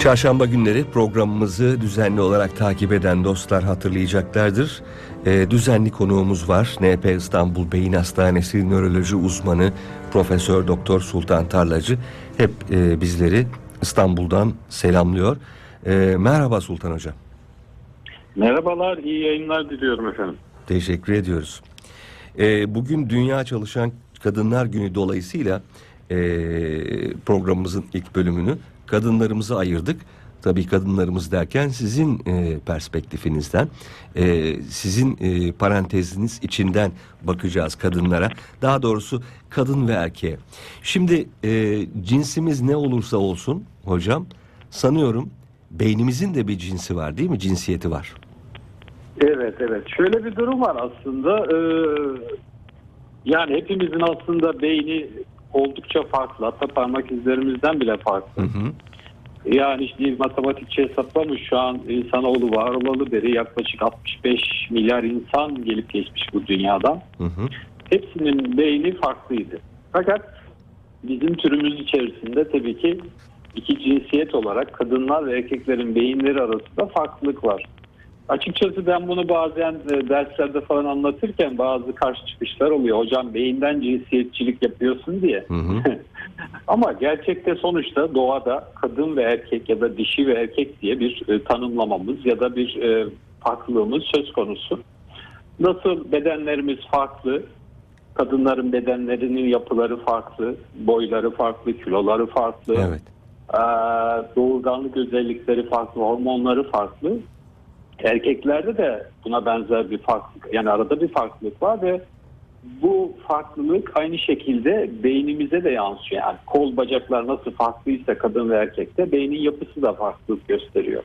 Çarşamba günleri programımızı düzenli olarak takip eden dostlar hatırlayacaklardır. E, düzenli konuğumuz var. NP İstanbul Beyin Hastanesi nöroloji uzmanı Profesör Doktor Sultan Tarlacı hep e, bizleri İstanbul'dan selamlıyor. E, merhaba Sultan Hocam. Merhabalar, iyi yayınlar diliyorum efendim. Teşekkür ediyoruz. E, bugün Dünya Çalışan Kadınlar Günü dolayısıyla e, programımızın ilk bölümünü kadınlarımızı ayırdık. Tabii kadınlarımız derken sizin e, perspektifinizden, e, sizin e, paranteziniz içinden bakacağız kadınlara. Daha doğrusu kadın ve erkeğe. Şimdi e, cinsimiz ne olursa olsun hocam, sanıyorum beynimizin de bir cinsi var değil mi? Cinsiyeti var. Evet, evet. Şöyle bir durum var aslında. Ee, yani hepimizin aslında beyni oldukça farklı. Hatta parmak izlerimizden bile farklı. Hı hı. Yani işte matematikçi hesaplamış şu an insanoğlu var olalı beri yaklaşık 65 milyar insan gelip geçmiş bu dünyadan. Hı hı. Hepsinin beyni farklıydı. Fakat bizim türümüz içerisinde tabii ki iki cinsiyet olarak kadınlar ve erkeklerin beyinleri arasında farklılık var. Açıkçası ben bunu bazen e, derslerde falan anlatırken bazı karşı çıkışlar oluyor. Hocam beyinden cinsiyetçilik yapıyorsun diye. Hı hı. Ama gerçekte sonuçta doğada kadın ve erkek ya da dişi ve erkek diye bir e, tanımlamamız ya da bir e, farklılığımız söz konusu. Nasıl bedenlerimiz farklı, kadınların bedenlerinin yapıları farklı, boyları farklı, kiloları farklı, Evet. doğurganlık özellikleri farklı, hormonları farklı. Erkeklerde de buna benzer bir farklılık, yani arada bir farklılık var ve bu farklılık aynı şekilde beynimize de yansıyor. Yani kol bacaklar nasıl farklıysa kadın ve erkekte beynin yapısı da farklılık gösteriyor.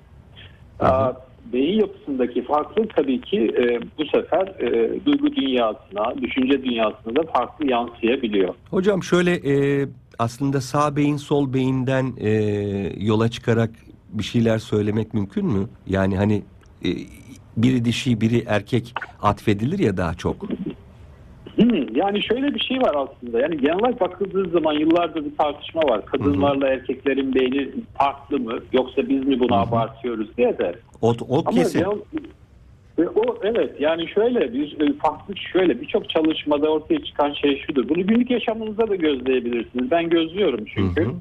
Hı Beyin yapısındaki farklılık tabii ki e, bu sefer e, duygu dünyasına, düşünce dünyasına da farklı yansıyabiliyor. Hocam şöyle e, aslında sağ beyin sol beyinden e, yola çıkarak bir şeyler söylemek mümkün mü? Yani hani e, biri dişi biri erkek atfedilir ya daha çok. Hmm, yani şöyle bir şey var aslında. Yani genel olarak bakıldığı zaman yıllardır bir tartışma var. Kadınlarla erkeklerin beyni farklı mı yoksa biz mi bunu abartıyoruz diye de. O, o Ama kesin. genel- ve o evet yani şöyle bir e, farklı şöyle birçok çalışmada ortaya çıkan şey şudur. Bunu günlük yaşamınızda da gözleyebilirsiniz. Ben gözlüyorum çünkü. Hı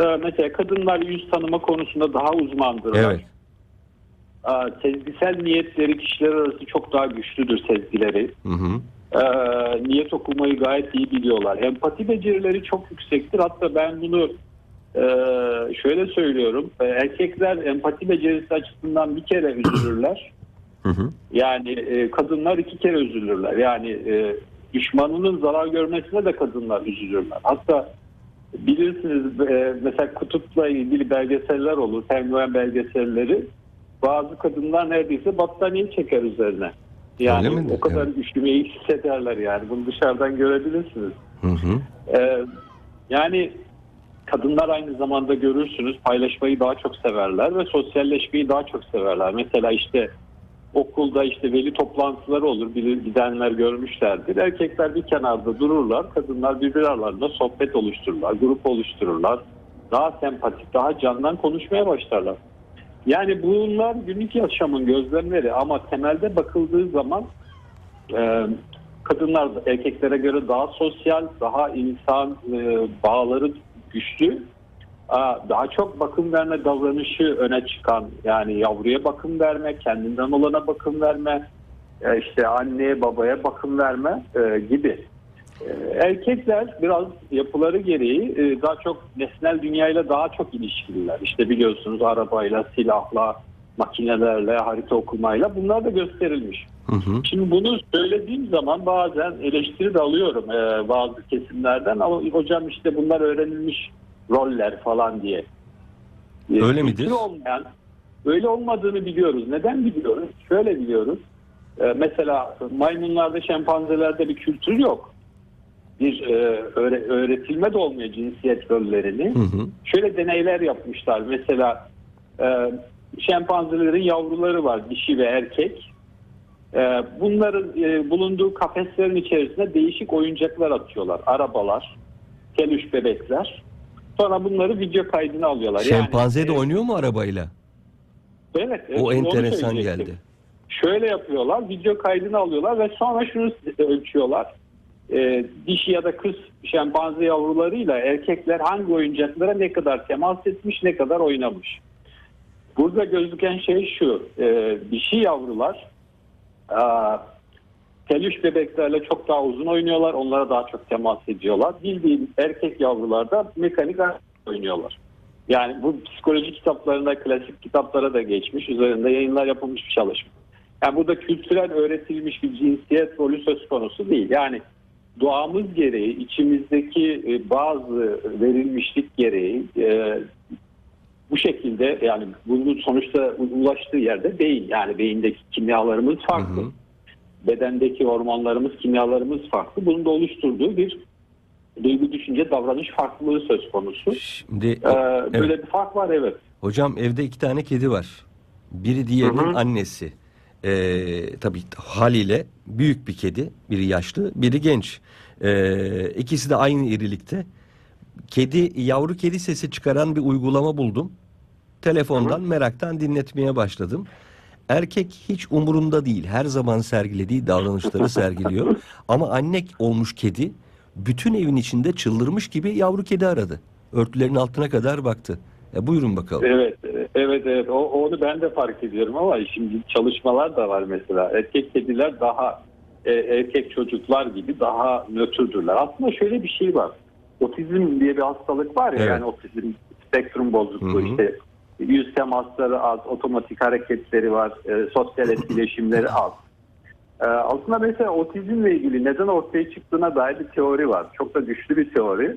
Ee, mesela kadınlar yüz tanıma konusunda daha uzmandırlar. Evet. Sezgisel niyetleri kişiler arası çok daha güçlüdür sezgileri. Hı hı. Ee, niyet okumayı gayet iyi biliyorlar. Empati becerileri çok yüksektir. Hatta ben bunu e, şöyle söylüyorum. Ee, erkekler empati becerisi açısından bir kere üzülürler. Hı hı. Yani e, kadınlar iki kere üzülürler. Yani e, düşmanının zarar görmesine de kadınlar üzülürler. Hatta bilirsiniz e, mesela kutupla ilgili belgeseller olur. Penguen belgeselleri. Bazı kadınlar neredeyse battaniye çeker üzerine. Yani Öyle mi? o kadar Evet. üşümeyi hissederler yani. Bunu dışarıdan görebilirsiniz. Hı hı. Ee, yani kadınlar aynı zamanda görürsünüz paylaşmayı daha çok severler ve sosyalleşmeyi daha çok severler. Mesela işte okulda işte veli toplantıları olur. Bilir, gidenler görmüşlerdir. Erkekler bir kenarda dururlar. Kadınlar birbiri aralarında sohbet oluştururlar. Grup oluştururlar. Daha sempatik, daha candan konuşmaya başlarlar. Yani bunlar günlük yaşamın gözlemleri ama temelde bakıldığı zaman e, kadınlar erkeklere göre daha sosyal, daha insan e, bağları güçlü, daha çok bakım verme davranışı öne çıkan yani yavruya bakım verme, kendinden olana bakım verme, e, işte anneye babaya bakım verme e, gibi. E, Erkekler biraz yapıları gereği e, daha çok nesnel dünyayla daha çok ilişkililer. İşte biliyorsunuz arabayla, silahla, makinelerle, harita okumayla bunlar da gösterilmiş. Hı hı. Şimdi bunu söylediğim zaman bazen eleştiri de alıyorum e, bazı kesimlerden ama hocam işte bunlar öğrenilmiş roller falan diye. E, Öyle midir? Olmayan, öyle olmadığını biliyoruz. Neden biliyoruz? Şöyle biliyoruz. E, mesela maymunlarda, şempanzelerde bir kültür yok. Bir e, öğre- öğretilme de olmuyor cinsiyet rollerini. Hı hı. Şöyle deneyler yapmışlar. Mesela e, şempanzelerin yavruları var dişi ve erkek. E, bunların e, bulunduğu kafeslerin içerisine değişik oyuncaklar atıyorlar. Arabalar, peluş bebekler. Sonra bunları video kaydına alıyorlar. Şempanze de Yani, oynuyor mu arabayla? Evet. evet, O enteresan geldi. Şöyle yapıyorlar, video kaydını alıyorlar ve sonra şunu ölçüyorlar. Ee, dişi ya da kız şempanze yavrularıyla erkekler hangi oyuncaklara ne kadar temas etmiş, ne kadar oynamış. Burada gözüken şey şu, e, dişi yavrular e, peluş bebeklerle çok daha uzun oynuyorlar, onlara daha çok temas ediyorlar. Bildiğin erkek yavrular da mekanik oynuyorlar. Yani bu psikoloji kitaplarında, klasik kitaplara da geçmiş, üzerinde yayınlar yapılmış bir çalışma. Yani burada kültürel öğretilmiş bir cinsiyet rolü söz konusu değil. Yani doğamız gereği, içimizdeki e, bazı verilmişlik gereği e, bu şekilde yani bunun sonuçta ulaştığı yerde beyin. Yani beyindeki kimyalarımız farklı. Hı hı. Bedendeki hormonlarımız, kimyalarımız farklı. Bunun da oluşturduğu bir duygu, düşünce, davranış farklılığı söz konusu. Şimdi Ee, böyle bir fark var evet. hocam evde iki tane kedi var. Biri diğerinin Hı hı. annesi. Ee, tabii haliyle büyük bir kedi. Biri yaşlı, biri genç. Ee, ikisi de aynı irilikte. Kedi yavru kedi sesi çıkaran bir uygulama buldum. Telefondan meraktan dinletmeye başladım. Erkek hiç umurunda değil. Her zaman sergilediği davranışları sergiliyor. Ama anne olmuş kedi bütün evin içinde çıldırmış gibi yavru kedi aradı. Örtülerin altına kadar baktı. E buyurun bakalım. Evet, evet, evet. O, onu ben de fark ediyorum ama şimdi çalışmalar da var mesela. Erkek kediler daha e, erkek çocuklar gibi daha nötrdürler. Aslında şöyle bir şey var. Otizm diye bir hastalık var ya Evet. yani otizm spektrum bozukluğu Hı hı. işte yüz temasları az, otomatik hareketleri var, e, sosyal etkileşimleri az. E, aslında mesela otizmle ilgili neden ortaya çıktığına dair bir teori var. Çok da güçlü bir teori.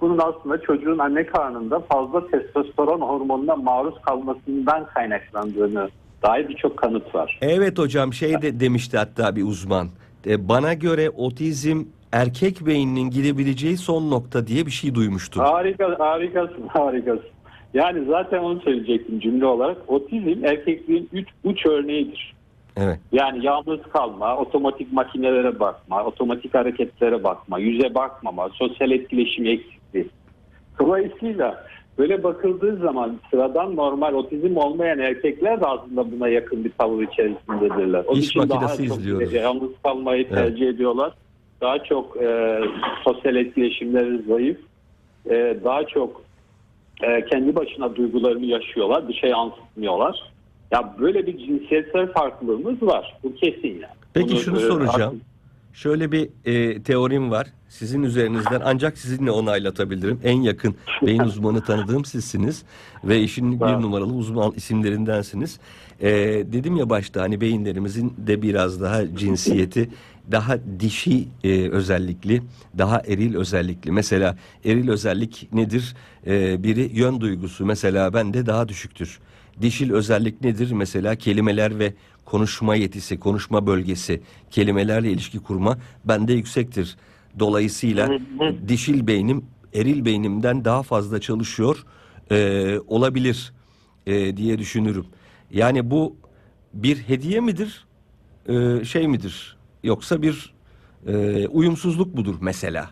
Bunun aslında çocuğun anne karnında fazla testosteron hormonuna maruz kalmasından kaynaklandığını dair birçok kanıt var. Evet hocam şey de demişti hatta bir uzman. E, bana göre otizm erkek beyninin gidebileceği son nokta diye bir şey duymuştum. Harika, harikasın, harikasın. Yani zaten onu söyleyecektim cümle olarak. Otizm erkekliğin üç uç örneğidir. Evet. Yani yalnız kalma, otomatik makinelere bakma, otomatik hareketlere bakma, yüze bakmama, sosyal etkileşim eksikliği. Dolayısıyla böyle bakıldığı zaman sıradan normal otizm olmayan erkekler de aslında buna yakın bir tavır içerisindedirler. Onun İş için daha makinesi çok izliyoruz. yalnız kalmayı Evet. tercih ediyorlar. Daha çok e, sosyal etkileşimleri zayıf. E, daha çok e, kendi başına duygularını yaşıyorlar, dışa yansıtmıyorlar. Ya böyle bir cinsiyetsel farklılığımız var. Bu kesin yani. Peki Bunu, şunu e, soracağım. Şöyle bir e, teorim var. Sizin üzerinizden ancak sizinle onaylatabilirim. En yakın beyin uzmanı tanıdığım sizsiniz. Ve işin bir numaralı uzman isimlerindensiniz. E, dedim ya başta hani beyinlerimizin de biraz daha cinsiyeti daha dişi e, özellikli, daha eril özellikli. Mesela eril özellik nedir? E, biri yön duygusu. Mesela bende daha düşüktür. Dişil özellik nedir? Mesela kelimeler ve konuşma yetisi, konuşma bölgesi, kelimelerle ilişki kurma bende yüksektir. Dolayısıyla dişil beynim eril beynimden daha fazla çalışıyor e, olabilir e, diye düşünürüm. Yani bu bir hediye midir, e, şey midir? Yoksa bir e, uyumsuzluk mudur mesela?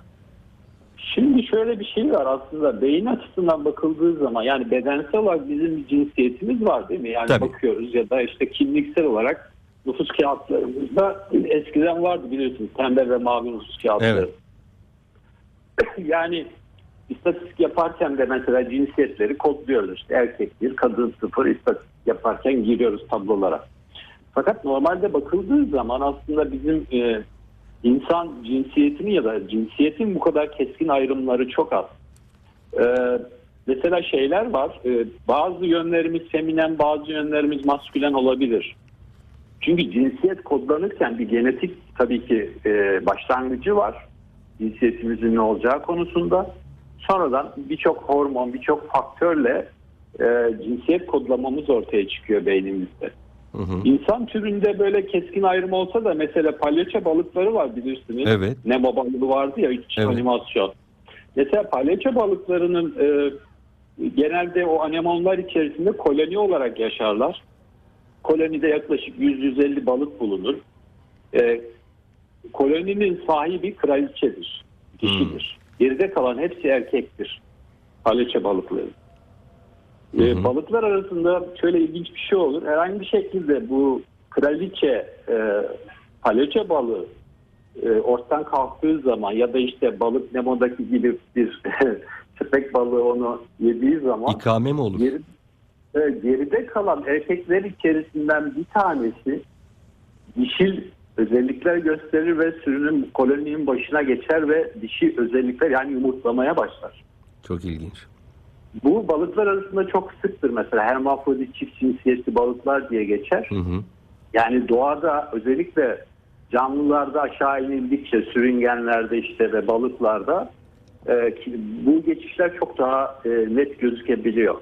Şimdi şöyle bir şey var aslında beyin açısından bakıldığı zaman yani bedensel olarak bizim bir cinsiyetimiz var değil mi? Yani Tabii. bakıyoruz ya da işte kimliksel olarak nüfus kağıtlarımızda eskiden vardı biliyorsunuz pembe ve mavi nüfus kağıtları. Evet. yani istatistik yaparken de mesela cinsiyetleri kodluyoruz. İşte erkek bir, kadın sıfır istatistik yaparken giriyoruz tablolara. Fakat normalde bakıldığı zaman aslında bizim e, insan cinsiyetini ya da cinsiyetin bu kadar keskin ayrımları çok az. Ee, mesela şeyler var. e, bazı yönlerimiz feminen, bazı yönlerimiz maskülen olabilir. Çünkü cinsiyet kodlanırken bir genetik tabii ki e, başlangıcı var. Cinsiyetimizin ne olacağı konusunda. Sonradan birçok hormon, birçok faktörle e, cinsiyet kodlamamız ortaya çıkıyor beynimizde. Hı hı. İnsan türünde böyle keskin ayrım olsa da mesela palyaço balıkları var bilirsiniz. Evet. Nemo balığı vardı ya üç Evet. animasyon. Mesela palyaço balıklarının e, genelde o anemonlar içerisinde koloni olarak yaşarlar. Kolonide yaklaşık 100-150 balık bulunur. E, koloninin sahibi kraliçedir. Dişidir. Geride kalan hepsi erkektir. Paleçe balıkları. Ee, balıklar arasında şöyle ilginç bir şey olur. Herhangi bir şekilde bu kraliçe e, paleçe balığı e, ortadan kalktığı zaman ya da işte balık Nemo'daki gibi bir köpek balığı onu yediği zaman İkame mi olur? geri, evet, geride kalan erkekler içerisinden bir tanesi dişil özellikler gösterir ve sürünün koloninin başına geçer ve dişi özellikler yani yumurtlamaya başlar. Çok ilginç. Bu balıklar arasında çok sıktır mesela hermafrodit çift cinsiyetli balıklar diye geçer. Hı hı. Yani doğada özellikle canlılarda aşağı inildikçe sürüngenlerde işte ve balıklarda e, bu geçişler çok daha e, net gözükebiliyor.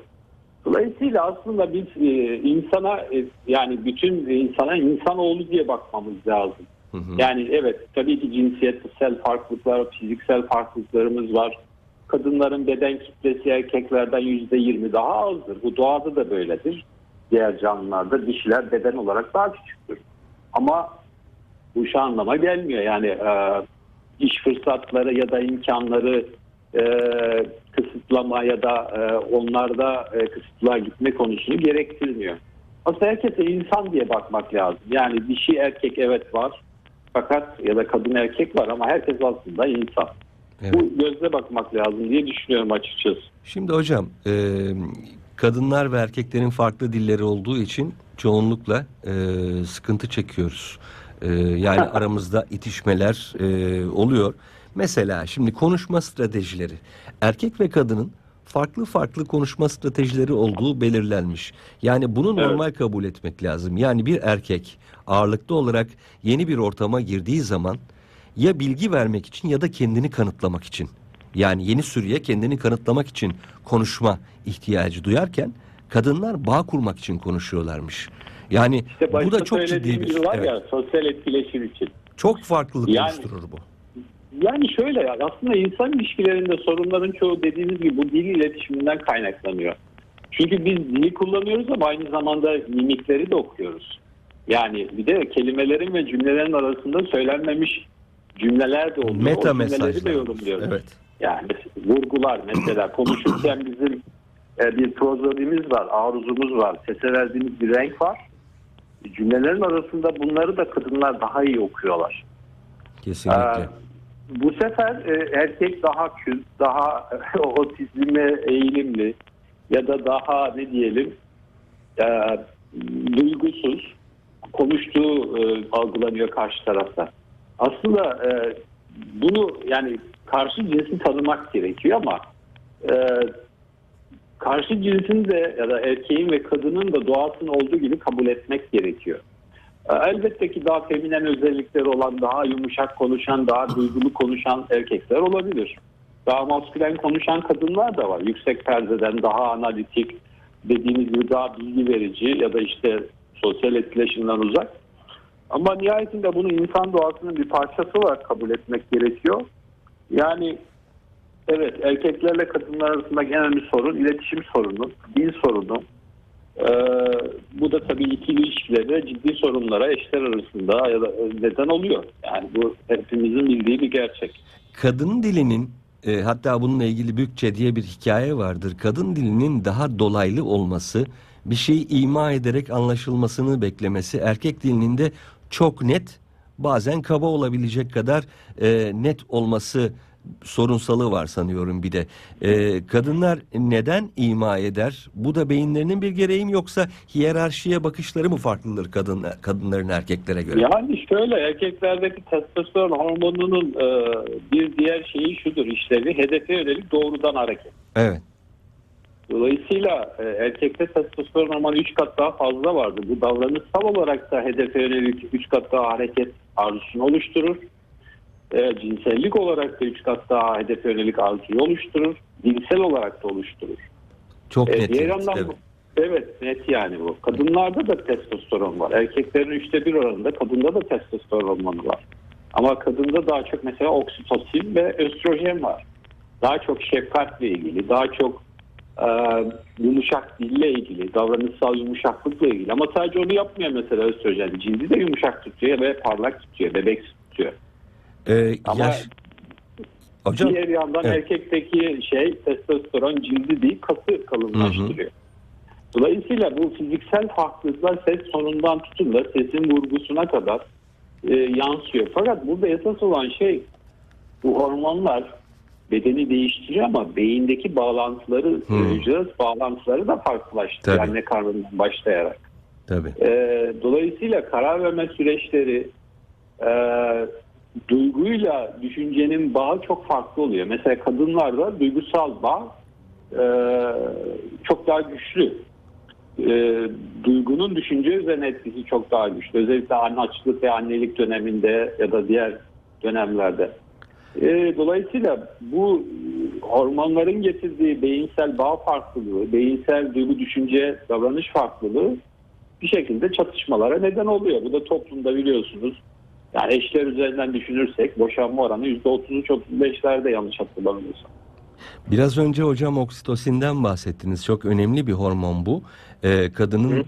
Dolayısıyla aslında biz e, insana e, yani bütün insana insanoğlu diye bakmamız lazım. Hı hı. Yani evet tabii ki cinsiyetsel farklılıklar, fiziksel farklılıklarımız var. Kadınların beden kitlesi erkeklerden yüzde yirmi daha azdır. Bu doğada da böyledir. Diğer canlılarda dişiler beden olarak daha küçüktür. Ama bu şu anlama gelmiyor. Yani e, iş fırsatları ya da imkanları e, kısıtlama ya da e, onlarda e, kısıtlığa gitme konusunu gerektirmiyor. Aslında herkese insan diye bakmak lazım. Yani dişi erkek evet var. Fakat ya da kadın erkek var ama herkes aslında insan. Evet. Bu gözle bakmak lazım diye düşünüyorum açıkçası. Şimdi hocam e, kadınlar ve erkeklerin farklı dilleri olduğu için çoğunlukla e, sıkıntı çekiyoruz. E, yani aramızda itişmeler e, oluyor. Mesela şimdi konuşma stratejileri. Erkek ve kadının farklı farklı konuşma stratejileri olduğu belirlenmiş. Yani bunu Evet. normal kabul etmek lazım. Yani bir erkek ağırlıklı olarak yeni bir ortama girdiği zaman ya bilgi vermek için ya da kendini kanıtlamak için. Yani yeni sürüye kendini kanıtlamak için konuşma ihtiyacı duyarken kadınlar bağ kurmak için konuşuyorlarmış. Yani İşte bu da çok ciddi bir var evet, ya sosyal etkileşim için. çok farklılık Yani- oluşturur bu. Yani şöyle ya, aslında insan ilişkilerinde sorunların çoğu dediğiniz gibi bu dil iletişiminden kaynaklanıyor. Çünkü biz dili kullanıyoruz ama aynı zamanda mimikleri de okuyoruz. Yani bir de kelimelerin ve cümlelerin arasında söylenmemiş cümleler de oluyor. Meta o mesajlar. de yorumluyoruz. Evet. Yani vurgular mesela konuşurken bizim e, bir prozodimiz var, aruzumuz var, sese verdiğimiz bir renk var. Cümlelerin arasında bunları da kadınlar daha iyi okuyorlar. Kesinlikle. Ee, bu sefer e, erkek daha kül, daha otizme eğilimli ya da daha ne diyelim e, duygusuz konuştuğu e, algılanıyor karşı tarafta. Aslında e, bunu yani karşı cinsi tanımak gerekiyor ama e, karşı cinsin de ya da erkeğin ve kadının da doğasının olduğu gibi kabul etmek gerekiyor. E, Elbette ki daha feminen özellikleri olan, daha yumuşak konuşan, daha duygulu konuşan erkekler olabilir. Daha maskülen konuşan kadınlar da var. Yüksek perdeden daha analitik, dediğimiz gibi daha bilgi verici ya da işte sosyal etkileşimden uzak. Ama nihayetinde bunu insan doğasının bir parçası olarak kabul etmek gerekiyor. Yani evet erkeklerle kadınlar arasında genel bir sorun, iletişim sorunu, dil sorunu, ee, bu da tabii ikili ilişkilerde ciddi sorunlara eşler arasında ya da neden oluyor. Yani bu hepimizin bildiği bir gerçek. Kadın dilinin e, hatta bununla ilgili Bükçe diye bir hikaye vardır. Kadın dilinin daha dolaylı olması, bir şeyi ima ederek anlaşılmasını beklemesi, erkek dilinin de çok net, bazen kaba olabilecek kadar e, net olması sorunsalı var sanıyorum bir de. E, kadınlar neden ima eder? Bu da beyinlerinin bir gereği mi yoksa hiyerarşiye bakışları mı farklıdır kadın, kadınların erkeklere göre? Yani şöyle erkeklerdeki testosteron hormonunun e, bir diğer şeyi şudur işlevi hedefe yönelik doğrudan hareket. Evet. Dolayısıyla e, erkekte testosteron hormonu 3 kat daha fazla vardır. Bu davranışsal olarak da hedefe yönelik 3 kat daha hareket arzusunu oluşturur. E, cinsellik olarak da 3 kat daha hedefe yönelik arzuyu oluşturur. Dinsel olarak da oluşturur. Çok E, net. diğer yandan evet. evet net yani bu. Kadınlarda da testosteron var. Erkeklerin üçte bir oranında kadında da testosteron hormonu var. Ama kadında daha çok mesela oksitosin ve östrojen var. Daha çok şefkatle ilgili, daha çok e, yumuşak dille ilgili, davranışsal yumuşaklıkla ilgili. Ama sadece onu yapmıyor mesela östrojen. Cildi de yumuşak tutuyor ve parlak tutuyor, bebek tutuyor. Ee, Ama- yaş, Hocam Diğer yandan evet. erkekteki şey testosteron cildi değil kası kalınlaştırıyor. Dolayısıyla bu fiziksel farklılıklar ses tonundan tutun da sesin vurgusuna kadar e, yansıyor. Fakat burada esas olan şey bu hormonlar bedeni değiştiriyor ama beyindeki bağlantıları, Hmm. hücre bağlantıları da farklılaştırıyor Tabii. anne karnından başlayarak. tabii. Ee, dolayısıyla karar verme süreçleri e, duyguyla düşüncenin bağı çok farklı oluyor. Mesela kadınlarda duygusal bağ e, çok daha güçlü. E, duygunun düşünce üzerine etkisi çok daha güçlü. Özellikle anneçlik ve annelik döneminde ya da diğer dönemlerde. E, dolayısıyla bu hormonların getirdiği beyinsel bağ farklılığı, beyinsel duygu, düşünce, davranış farklılığı bir şekilde çatışmalara neden oluyor. Bu da toplumda biliyorsunuz. Yani eşler üzerinden düşünürsek boşanma oranı %33-35'lerde yanlış hatırlamıyorsam. Biraz önce hocam oksitosinden bahsettiniz. Çok önemli bir hormon bu. Ee, kadının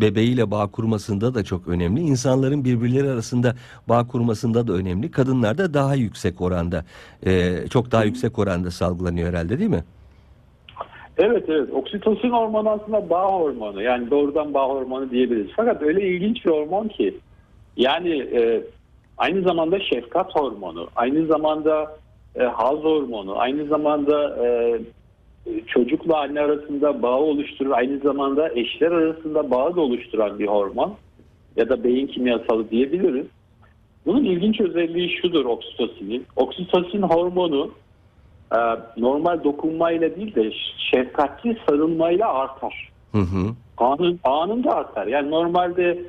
bebeğiyle bağ kurmasında da çok önemli. İnsanların birbirleri arasında bağ kurmasında da önemli. Kadınlarda daha yüksek oranda, e, çok daha yüksek oranda salgılanıyor herhalde değil mi? Evet evet oksitosin hormonu aslında bağ hormonu yani doğrudan bağ hormonu diyebiliriz. Fakat öyle ilginç bir hormon ki yani e, aynı zamanda şefkat hormonu, aynı zamanda e, haz hormonu, aynı zamanda e, çocukla anne arasında bağı oluşturur, aynı zamanda eşler arasında bağı da oluşturan bir hormon ya da beyin kimyasalı diyebiliriz. Bunun ilginç özelliği şudur oksitosinin. Oksitosin hormonu e, normal dokunmayla değil de şefkatli sarılmayla artar. Hı hı. Anın, anında artar. Yani normalde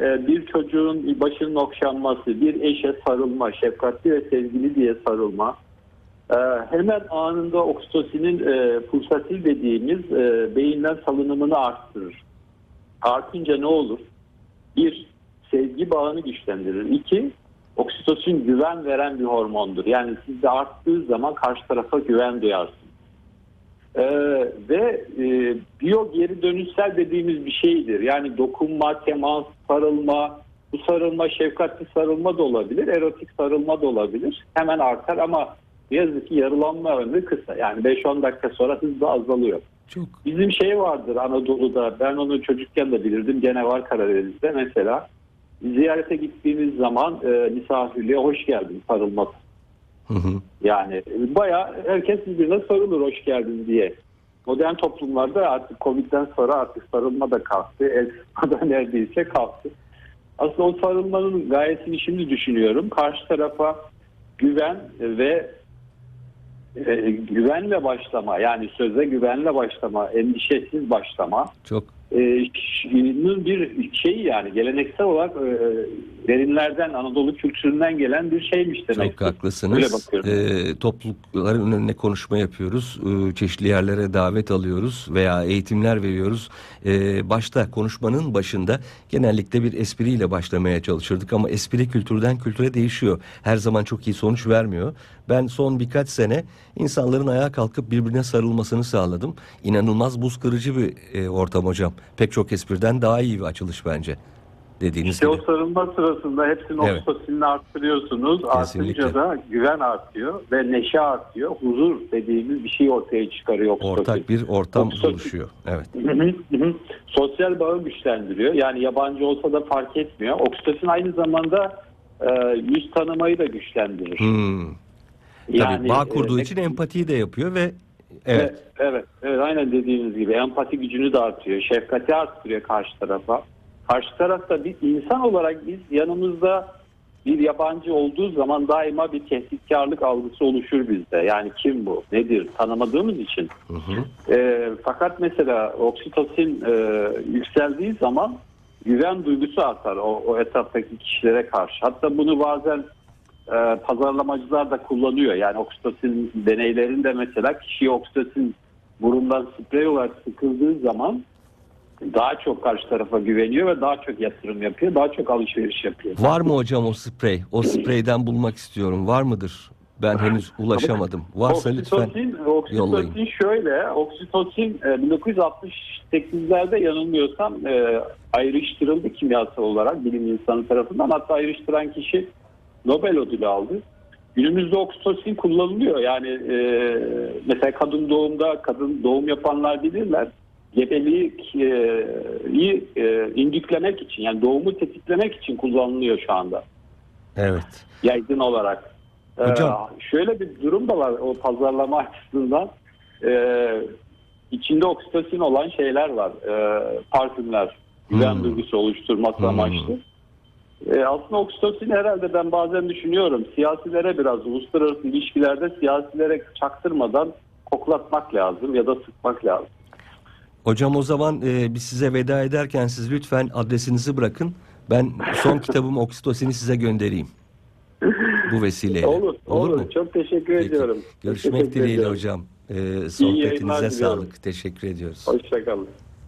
e, bir çocuğun başının okşanması, bir eşe sarılma, şefkatli ve sevgili diye sarılma e, hemen anında oksitosinin e, pulsatil dediğimiz e, beyinden salınımını arttırır. Artınca ne olur? Bir, sevgi bağını güçlendirir. İki, oksitosin güven veren bir hormondur. Yani sizde arttığı zaman karşı tarafa güven duyarsınız. Ee, ve e, biyo geri dönüşsel dediğimiz bir şeydir. Yani dokunma, temas, sarılma, bu sarılma şefkatli sarılma da olabilir, erotik sarılma da olabilir. Hemen artar ama ne yazık ki yarılanma ömrü kısa. Yani 5-10 dakika sonra hızla azalıyor. Çok. Bizim şey vardır Anadolu'da, ben onu çocukken de bilirdim, gene var Karadeniz'de mesela. Ziyarete gittiğimiz zaman e, misafirliğe hoş geldin sarılması. Hı hı. Yani bayağı herkes birbirine sarılır hoş geldin diye. Modern toplumlarda artık Covid'den sonra artık sarılma da kalktı. El sıkma da neredeyse kalktı. Aslında o sarılmanın gayesini şimdi düşünüyorum. Karşı tarafa güven ve e, güvenle başlama yani söze güvenle başlama, endişesiz başlama Çok. e, bir şeyi yani geleneksel olarak e, derinlerden Anadolu kültüründen gelen bir şeymiş demek. Çok haklısınız. Ee, toplulukların önüne konuşma yapıyoruz. Ee, çeşitli yerlere davet alıyoruz veya eğitimler veriyoruz. Ee, başta konuşmanın başında genellikle bir espriyle başlamaya çalışırdık ama espri kültürden kültüre değişiyor. Her zaman çok iyi sonuç vermiyor. Ben son birkaç sene insanların ayağa kalkıp birbirine sarılmasını sağladım. İnanılmaz buz kırıcı bir e, ortam hocam. Pek çok espriden daha iyi bir açılış bence. Dediğiniz İşte o gibi. sarılma sırasında hepsinin Evet. oksitosinini arttırıyorsunuz. Kesinlikle. Artınca da güven artıyor ve neşe artıyor. Huzur dediğimiz bir şey ortaya çıkarıyor oksitosin. Ortak bir ortam Oksitosin. oluşuyor. Evet. Sosyal bağı güçlendiriyor. Yani yabancı olsa da fark etmiyor. Oksitosin aynı zamanda e, yüz tanımayı da güçlendirir. Hmm. Tabii Yani, bağ kurduğu e, için empatiyi de yapıyor ve evet. Evet, evet, evet, aynen dediğiniz gibi empati gücünü de artıyor, şefkati arttırıyor karşı tarafa. Karşı tarafta bir insan olarak biz yanımızda bir yabancı olduğu zaman daima bir tehditkarlık algısı oluşur bizde. Yani kim bu, nedir tanımadığımız için. Hı hı. E, fakat mesela oksitosin e, yükseldiği zaman güven duygusu artar o, o etaptaki kişilere karşı. Hatta bunu bazen e, pazarlamacılar da kullanıyor. Yani oksitosin deneylerinde mesela kişiye oksitosin burundan sprey olarak sıkıldığı zaman daha çok karşı tarafa güveniyor ve daha çok yatırım yapıyor, daha çok alışveriş yapıyor. Var mı hocam o sprey? O spreyden bulmak istiyorum. Var mıdır? Ben henüz ulaşamadım. Varsa lütfen. Oksitosin, oksitosin yollayın. şöyle, oksitosin e, 1968'lerde yanılmıyorsam e, ayrıştırıldı kimyasal olarak bilim insanı tarafından. Hatta ayrıştıran kişi Nobel ödülü aldı. günümüzde oksitosin kullanılıyor. Yani e, mesela kadın doğumda kadın doğum yapanlar bilirler. Gebeliği e, e, indüklemek için yani doğumu tetiklemek için kullanılıyor şu anda Evet. yaygın olarak. Ee, Hocam. şöyle bir durum da var o pazarlama açısından. Ee, içinde oksitosin olan şeyler var. Ee, parfümler. Güven Hmm. duygusu oluşturması Hmm. amaçlı. Ee, aslında oksitosin herhalde ben bazen düşünüyorum. Siyasilere biraz uluslararası ilişkilerde siyasilere çaktırmadan koklatmak lazım ya da sıkmak lazım. Hocam o zaman e, biz size veda ederken siz lütfen adresinizi bırakın. Ben son kitabım Oksitosini size göndereyim. Bu vesileyle. Olur, olur. mu? Çok teşekkür Peki. ediyorum. Görüşmek Teşekkür dileğiyle ediyorum. hocam. E, sohbetinize diliyorum. sağlık. Teşekkür ediyoruz. Hoşçakalın.